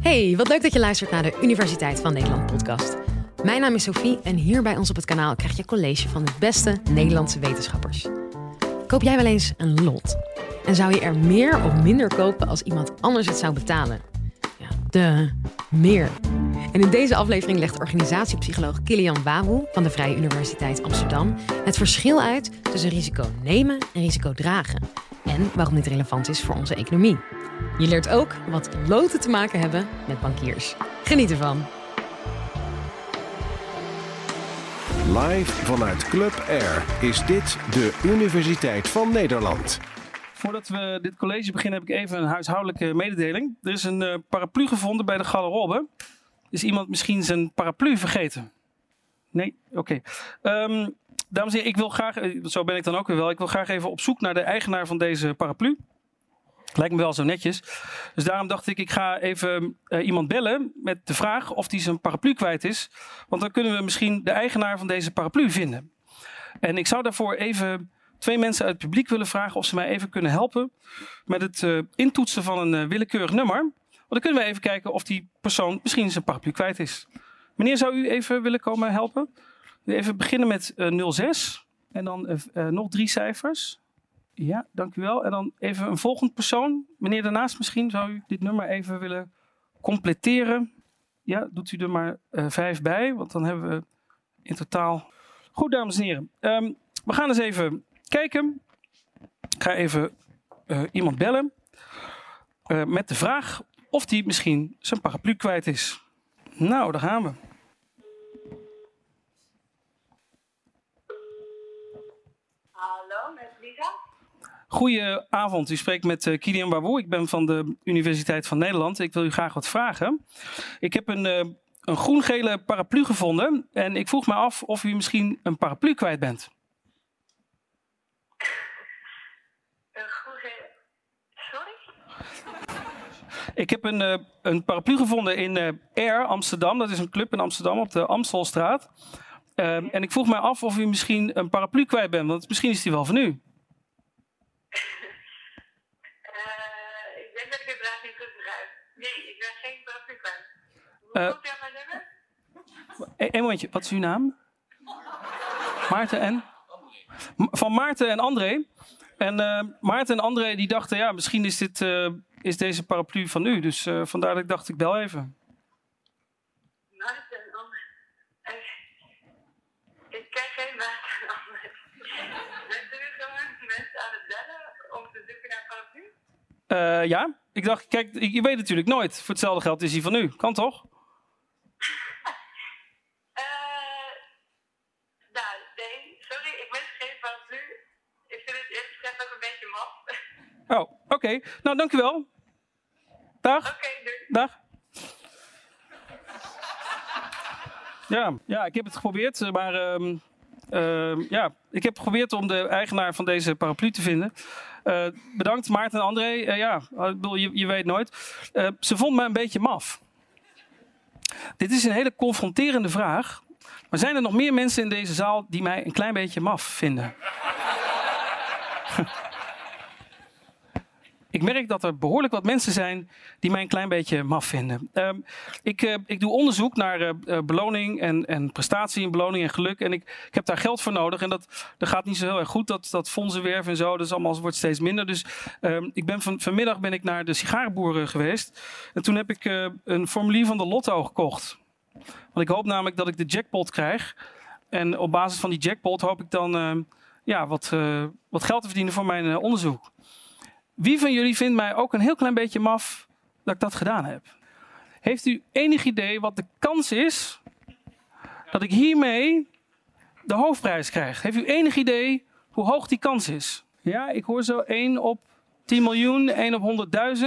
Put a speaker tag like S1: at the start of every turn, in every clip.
S1: Hey, wat leuk dat je luistert naar de Universiteit van Nederland podcast. Mijn naam is Sophie en hier bij ons op het kanaal krijg je college van de beste Nederlandse wetenschappers. Koop jij wel eens een lot? En zou je er meer of minder kopen als iemand anders het zou betalen? De meer. En in deze aflevering legt organisatiepsycholoog Kilian Wawu van de Vrije Universiteit Amsterdam het verschil uit tussen risico nemen en risico dragen. En waarom dit relevant is voor onze economie. Je leert ook wat loten te maken hebben met bankiers. Geniet ervan.
S2: Live vanuit Club Air is dit de Universiteit van Nederland.
S3: Voordat we dit college beginnen heb ik even een huishoudelijke mededeling. Er is een uh, paraplu gevonden bij de garderobe. Is iemand misschien zijn paraplu vergeten? Nee? Oké. Okay. Um, dames en heren, ik wil graag, eh, zo ben ik dan ook weer wel, ik wil graag even op zoek naar de eigenaar van deze paraplu. Lijkt me wel zo netjes. Dus daarom dacht ik, ik ga even uh, iemand bellen met de vraag of hij zijn paraplu kwijt is. Want dan kunnen we misschien de eigenaar van deze paraplu vinden. En ik zou daarvoor even twee mensen uit het publiek willen vragen of ze mij even kunnen helpen met het uh, intoetsen van een uh, willekeurig nummer. Want dan kunnen we even kijken of die persoon misschien zijn paraplu kwijt is. Meneer, zou u even willen komen helpen? Even beginnen met 06 en dan nog drie cijfers. Ja, dank u wel. En dan even een volgend persoon. Meneer daarnaast misschien, zou u dit nummer even willen completeren? Ja, doet u er maar vijf bij, want dan hebben we in totaal... Goed, dames en heren. Um, we gaan eens even kijken. Ik ga even uh, iemand bellen uh, met de vraag of die misschien zijn paraplu kwijt is. Nou, daar gaan we.
S4: Hallo, met Lisa.
S3: Goedenavond, u spreekt met uh, Kilian. Ik ben van de Universiteit van Nederland. Ik wil u graag wat vragen. Ik heb een, uh, een groen-gele paraplu gevonden en ik vroeg me af of u misschien een paraplu kwijt bent.
S4: Een groen-gele... Sorry?
S3: Ik heb een, uh, een paraplu gevonden in Air Amsterdam. Dat is een club in Amsterdam op de Amstelstraat. Ehm, en ik vroeg me af of u misschien een paraplu kwijt bent, want misschien is die wel van u.
S4: Nee, ik ben geen paraplu kwijt. Hoe
S3: Uh,
S4: komt u aan mijn nummer?
S3: Eén momentje, wat is uw naam? Maarten en? Van Maarten en André. En eh, Maarten en André die dachten, ja, misschien is, dit, eh, is deze paraplu van u. Dus eh, vandaar dat ik dacht, ik bel even.
S4: Maarten. Eh, Ik ken geen Maarten en André. Bent u gewoon mensen aan het bellen om te zoeken naar een paraplu?
S3: Eh, ja, ik dacht, kijk, je je weet natuurlijk nooit. Voor hetzelfde geld is hij van u. Kan toch?
S4: Eh, nou, nee, sorry, ik ben geen paraplu. Ik vind het eerlijk gezegd ook een beetje
S3: oké. Nou, dank u wel. Dag.
S4: Doei.
S3: Dag. Ja, ja, ik heb het geprobeerd, eh, maar ehm, ehm, ja, ik heb geprobeerd om de eigenaar van deze paraplu te vinden. Eh, bedankt Maarten en André. Eh, ja, ik bedoel, je, je weet nooit. Ze vond me een beetje maf. Dit is een hele confronterende vraag. Maar zijn er nog meer mensen in deze zaal die mij een klein beetje maf vinden? Ik merk dat er behoorlijk wat mensen zijn die mij een klein beetje maf vinden. Um, ik, uh, ik doe onderzoek naar uh, uh, beloning en, en prestatie en beloning en geluk. En ik, ik heb daar geld voor nodig. En dat, dat gaat niet zo heel erg goed. Dat, dat fondsenwerven en zo, is allemaal, wordt steeds minder. Dus um, ik ben van, vanmiddag ben ik naar de sigarenboeren geweest. En toen heb ik een formulier van de lotto gekocht. Want ik hoop namelijk dat ik de jackpot krijg. En op basis van die jackpot hoop ik dan ja, wat, wat geld te verdienen voor mijn onderzoek. Wie van jullie vindt mij ook een heel klein beetje maf dat ik dat gedaan heb? Heeft u enig idee wat de kans is dat ik hiermee de hoofdprijs krijg? Heeft u enig idee hoe hoog die kans is? Ja, ik hoor zo 1 op 10 miljoen, 1 op 100.000,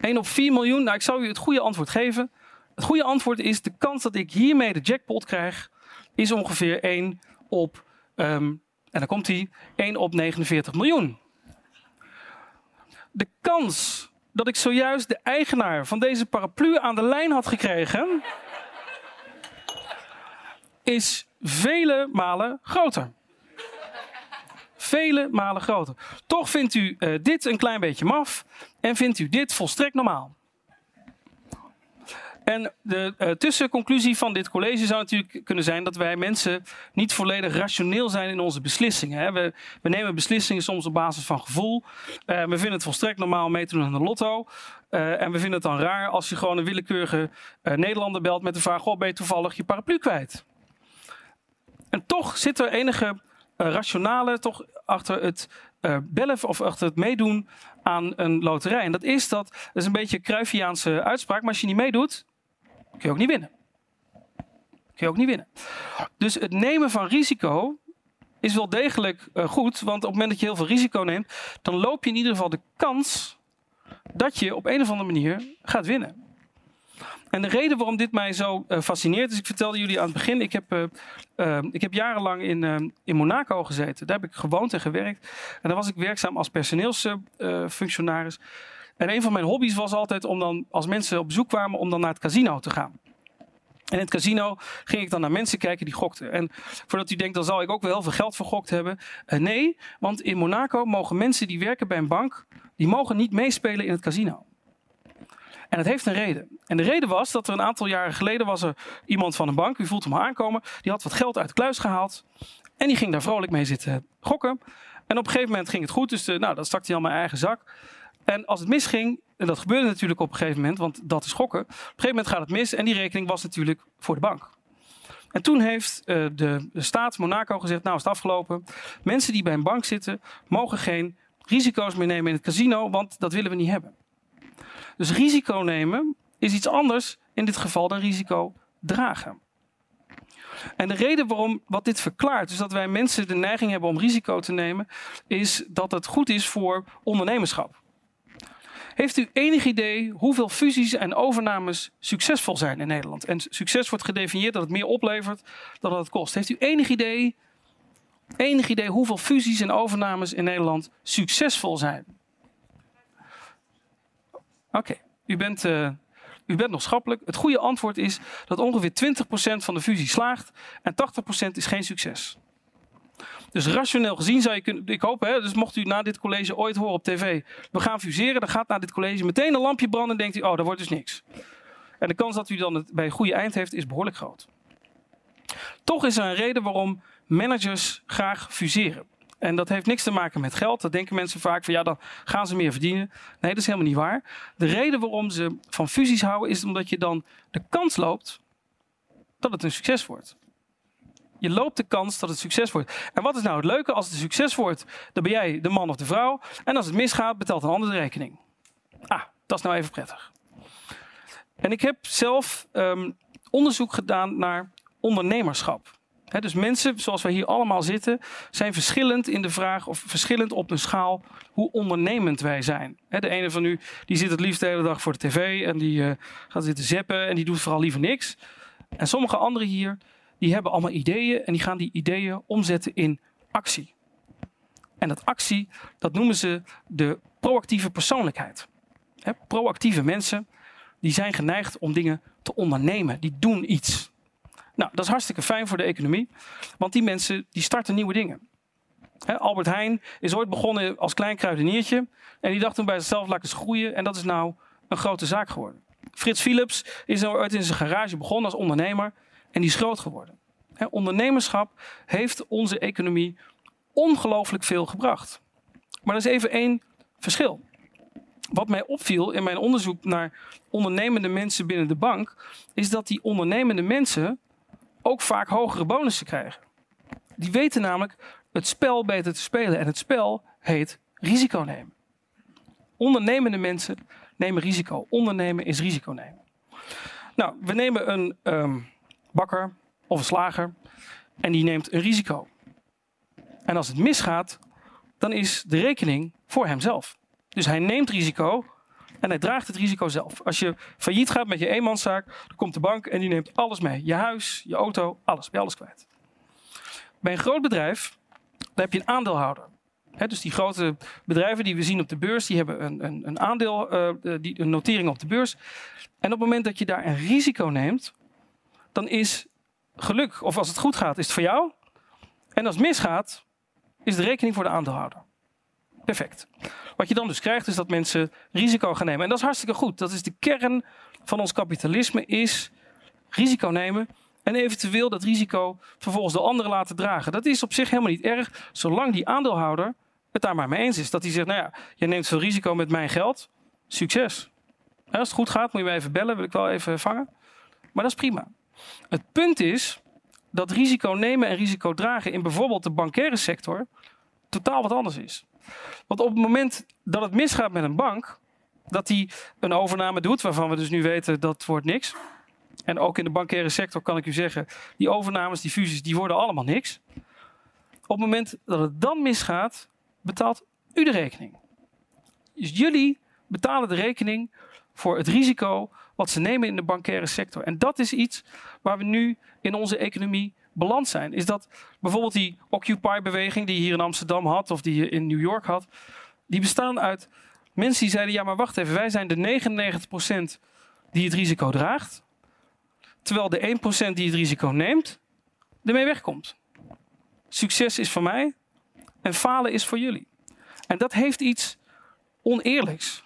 S3: 1 op 4 miljoen. Nou, ik zal u het goede antwoord geven. Het goede antwoord is de kans dat ik hiermee de jackpot krijg, is ongeveer 1 op, um, en dan komt hij, 1 op 49 miljoen. De kans dat ik zojuist de eigenaar van deze paraplu aan de lijn had gekregen, is vele malen groter. Vele malen groter. Toch vindt u uh, dit een klein beetje maf en vindt u dit volstrekt normaal. En de uh, tussenconclusie van dit college zou natuurlijk kunnen zijn dat wij mensen niet volledig rationeel zijn in onze beslissingen. Hè. We, we, nemen beslissingen soms op basis van gevoel. Uh, we vinden het volstrekt normaal mee te doen aan de lotto. Uh, en we vinden het dan raar als je gewoon een willekeurige Nederlander belt met de vraag: Goh, ben je toevallig je paraplu kwijt? En toch zit er enige rationale toch achter het bellen of achter het meedoen aan een loterij. En dat is dat, dat is een beetje een Cruyffiaanse uitspraak, maar als je niet meedoet, kun je ook niet winnen. Kun je ook niet winnen. Dus het nemen van risico is wel degelijk uh, goed, want op het moment dat je heel veel risico neemt, dan loop je in ieder geval de kans dat je op een of andere manier gaat winnen. En de reden waarom dit mij zo uh, fascineert, is ik vertelde jullie aan het begin, ik heb, uh, ik heb jarenlang in, in Monaco gezeten. Daar heb ik gewoond en gewerkt. En daar was ik werkzaam als personeelsfunctionaris. En een van mijn hobby's was altijd om dan, als mensen op bezoek kwamen, om dan naar het casino te gaan. En in het casino ging ik dan naar mensen kijken die gokten. En voordat u denkt, dan zal ik ook wel heel veel geld vergokt hebben. nee, want in Monaco mogen mensen die werken bij een bank, die mogen niet meespelen in het casino. En dat heeft een reden. En de reden was dat er een aantal jaren geleden was er iemand van een bank, u voelt hem aankomen, die had wat geld uit de kluis gehaald. En die ging daar vrolijk mee zitten gokken. En op een gegeven moment ging het goed, dus de, nou, dat stak hij al mijn eigen zak. En als het misging, en dat gebeurde natuurlijk op een gegeven moment, want dat is gokken. Op een gegeven moment gaat het mis en die rekening was natuurlijk voor de bank. En toen heeft uh, de, staat Monaco gezegd, nou is het afgelopen. Mensen die bij een bank zitten, mogen geen risico's meer nemen in het casino, want dat willen we niet hebben. Dus risico nemen is iets anders in dit geval dan risico dragen. En de reden waarom wat dit verklaart, is dat wij mensen de neiging hebben om risico te nemen, is dat het goed is voor ondernemerschap. Heeft u enig idee hoeveel fusies en overnames succesvol zijn in Nederland? En succes wordt gedefinieerd dat het meer oplevert dan dat het kost. Heeft u enig idee, enig idee hoeveel fusies en overnames in Nederland succesvol zijn? Oké, u, bent, uh, u bent nog schappelijk. Het goede antwoord is dat ongeveer 20% van de fusie slaagt en 80% is geen succes. Dus rationeel gezien zou je kunnen, ik hoop, hè, dus mocht u na dit college ooit horen op tv, we gaan fuseren, dan gaat na dit college meteen een lampje branden en denkt u, oh, dat wordt dus niks. En de kans dat u dan het bij een goede eind heeft, is behoorlijk groot. Toch is er een reden waarom managers graag fuseren. En dat heeft niks te maken met geld. Dat denken mensen vaak van ja, dan gaan ze meer verdienen. Nee, dat is helemaal niet waar. De reden waarom ze van fusies houden is omdat je dan de kans loopt dat het een succes wordt. Je loopt de kans dat het succes wordt. En wat is nou het leuke? Als het een succes wordt, dan ben jij de man of de vrouw. En als het misgaat, betaalt een ander de rekening. Ah, dat is nou even prettig. En ik heb zelf um, onderzoek gedaan naar ondernemerschap dus mensen, zoals wij hier allemaal zitten, zijn verschillend in de vraag, of verschillend op een schaal, hoe ondernemend wij zijn. de ene van u die zit het liefst de hele dag voor de tv en die uh, gaat zitten zeppen en die doet vooral liever niks. En sommige anderen hier, die hebben allemaal ideeën en die gaan die ideeën omzetten in actie. En dat actie, dat noemen ze de proactieve persoonlijkheid. proactieve mensen, die zijn geneigd om dingen te ondernemen. Die doen iets. Nou, dat is hartstikke fijn voor de economie, want die mensen die starten nieuwe dingen. Albert Heijn is ooit begonnen als klein kruideniertje en die dacht toen bij zichzelf, laat ik eens groeien en dat is nou een grote zaak geworden. Frits Philips is ooit in zijn garage begonnen als ondernemer en die is groot geworden. ondernemerschap heeft onze economie ongelooflijk veel gebracht. Maar er is even één verschil. Wat mij opviel in mijn onderzoek naar ondernemende mensen binnen de bank, is dat die ondernemende mensen ook vaak hogere bonussen krijgen. Die weten namelijk het spel beter te spelen. En het spel heet risico nemen. Ondernemende mensen nemen risico. Ondernemen is risico nemen. Nou, we nemen een um, bakker of een slager en die neemt een risico. En als het misgaat, dan is de rekening voor hemzelf. Dus hij neemt risico en hij draagt het risico zelf. Als je failliet gaat met je eenmanszaak, dan komt de bank en die neemt alles mee. Je huis, je auto, alles. Je alles kwijt. Bij een groot bedrijf, dan heb je een aandeelhouder. dus die grote bedrijven die we zien op de beurs, die hebben een, een, een aandeel, uh, die, een notering op de beurs. En op het moment dat je daar een risico neemt, dan is geluk, of als het goed gaat, is het voor jou. En als het misgaat, is de rekening voor de aandeelhouder. Perfect. Wat je dan dus krijgt is dat mensen risico gaan nemen. En dat is hartstikke goed. Dat is de kern van ons kapitalisme is risico nemen en eventueel dat risico vervolgens de anderen laten dragen. Dat is op zich helemaal niet erg, zolang die aandeelhouder het daar maar mee eens is. Dat hij zegt, nou ja, je neemt veel risico met mijn geld, succes. als het goed gaat, moet je me even bellen, wil ik wel even vangen. Maar dat is prima. Het punt is dat risico nemen en risico dragen in bijvoorbeeld de bankaire sector totaal wat anders is. Want op het moment dat het misgaat met een bank, dat die een overname doet, waarvan we dus nu weten dat wordt niks. En ook in de bankaire sector kan ik u zeggen, die overnames, die fusies, die worden allemaal niks. Op het moment dat het dan misgaat, betaalt u de rekening. Dus jullie betalen de rekening voor het risico wat ze nemen in de bankaire sector. En dat is iets waar we nu in onze economie beland zijn. Is dat bijvoorbeeld die Occupy-beweging die je hier in Amsterdam had of die je in New York had, die bestaan uit mensen die zeiden: ja, maar wacht even, wij zijn de 99% die het risico draagt, terwijl de 1% die het risico neemt, ermee wegkomt. Succes is voor mij en falen is voor jullie. En dat heeft iets oneerlijks.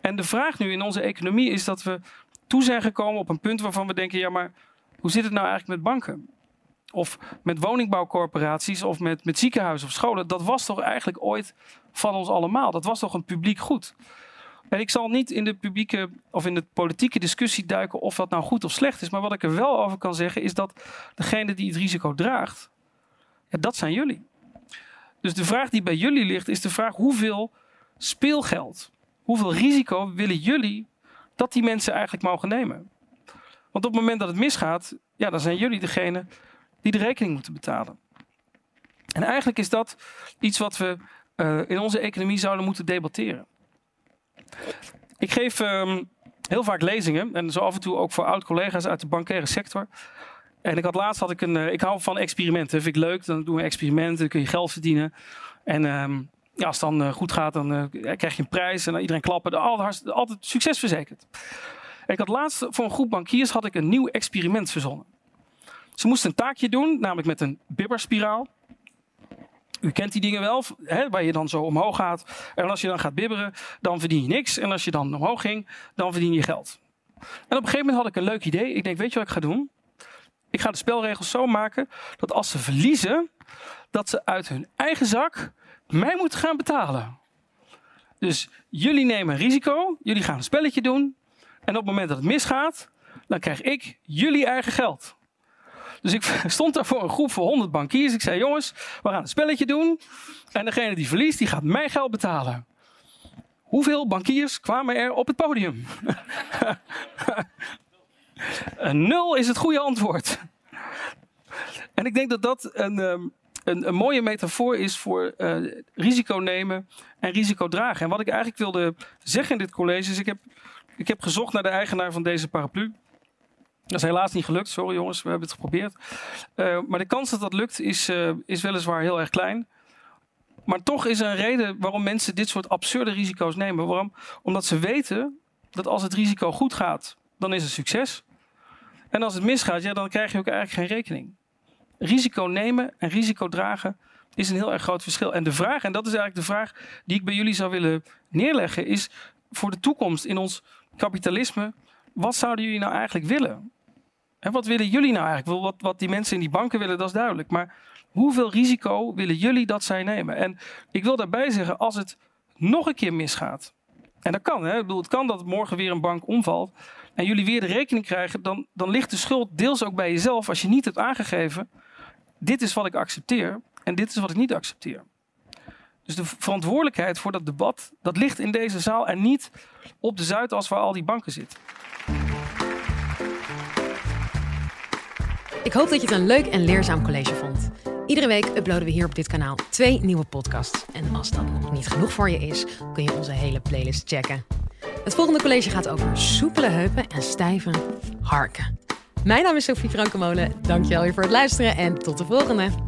S3: En de vraag nu in onze economie is dat we toe zijn gekomen op een punt waarvan we denken: ja, maar hoe zit het nou eigenlijk met banken? Of met woningbouwcorporaties of met, met ziekenhuizen of scholen. Dat was toch eigenlijk ooit van ons allemaal. Dat was toch een publiek goed. En ik zal niet in de publieke of in de politieke discussie duiken of dat nou goed of slecht is. Maar wat ik er wel over kan zeggen is dat degene die het risico draagt, ja, dat zijn jullie. Dus de vraag die bij jullie ligt is de vraag hoeveel speelgeld, hoeveel risico willen jullie dat die mensen eigenlijk mogen nemen? Want op het moment dat het misgaat, ja, dan zijn jullie degene die de rekening moeten betalen. En eigenlijk is dat iets wat we uh, in onze economie zouden moeten debatteren. Ik geef um, heel vaak lezingen en zo af en toe ook voor oud-collega's uit de bankaire sector. En ik had laatst had ik een. Uh, ik hou van experimenten. Vind ik leuk. Dan doen we experimenten. Dan kun je geld verdienen. En um, als het dan uh, goed gaat, dan uh, krijg je een prijs. En iedereen klappen. Altijd, altijd succes verzekerd. En ik had laatst voor een groep bankiers had ik een nieuw experiment verzonnen. Ze moesten een taakje doen, namelijk met een bibberspiraal. U kent die dingen wel, hè, waar je dan zo omhoog gaat. En als je dan gaat bibberen, dan verdien je niks. En als je dan omhoog ging, dan verdien je geld. En op een gegeven moment had ik een leuk idee. Ik denk, weet je wat ik ga doen? Ik ga de spelregels zo maken dat als ze verliezen, dat ze uit hun eigen zak mij moeten gaan betalen. Dus jullie nemen risico, jullie gaan een spelletje doen. En op het moment dat het misgaat, dan krijg ik jullie eigen geld. Dus ik stond daar voor een groep van 100 bankiers. Ik zei: Jongens, we gaan een spelletje doen. En degene die verliest, die gaat mijn geld betalen. Hoeveel bankiers kwamen er op het podium? een nul is het goede antwoord. En ik denk dat dat een, ehm, een, een mooie metafoor is voor uh, risico nemen en risico dragen. En wat ik eigenlijk wilde zeggen in dit college is: ik heb, ik heb gezocht naar de eigenaar van deze paraplu. Dat is helaas niet gelukt. Sorry jongens, we hebben het geprobeerd. Uh, maar de kans dat dat lukt is, uh, is weliswaar heel erg klein. Maar toch is er een reden waarom mensen dit soort absurde risico's nemen. Waarom? Omdat ze weten dat als het risico goed gaat, dan is het succes. En als het misgaat, ja, dan krijg je ook eigenlijk geen rekening. Risico nemen en risico dragen is een heel erg groot verschil. En de vraag, en dat is eigenlijk de vraag die ik bij jullie zou willen neerleggen, is voor de toekomst in ons kapitalisme, wat zouden jullie nou eigenlijk willen? En wat willen jullie nou eigenlijk? Wat, wat die mensen in die banken willen, dat is duidelijk. Maar hoeveel risico willen jullie dat zij nemen? En ik wil daarbij zeggen, als het nog een keer misgaat. En dat kan, hè? Ik bedoel, het kan dat morgen weer een bank omvalt. En jullie weer de rekening krijgen. Dan, dan ligt de schuld deels ook bij jezelf. Als je niet hebt aangegeven. Dit is wat ik accepteer. En dit is wat ik niet accepteer. Dus de verantwoordelijkheid voor dat debat. Dat ligt in deze zaal. En niet op de Zuidas waar al die banken zitten.
S1: Ik hoop dat je het een leuk en leerzaam college vond. Iedere week uploaden we hier op dit kanaal twee nieuwe podcasts. En als dat nog niet genoeg voor je is, kun je onze hele playlist checken. Het volgende college gaat over soepele heupen en stijve harken. Mijn naam is Sophie Frankemolen. Dankjewel weer voor het luisteren en tot de volgende.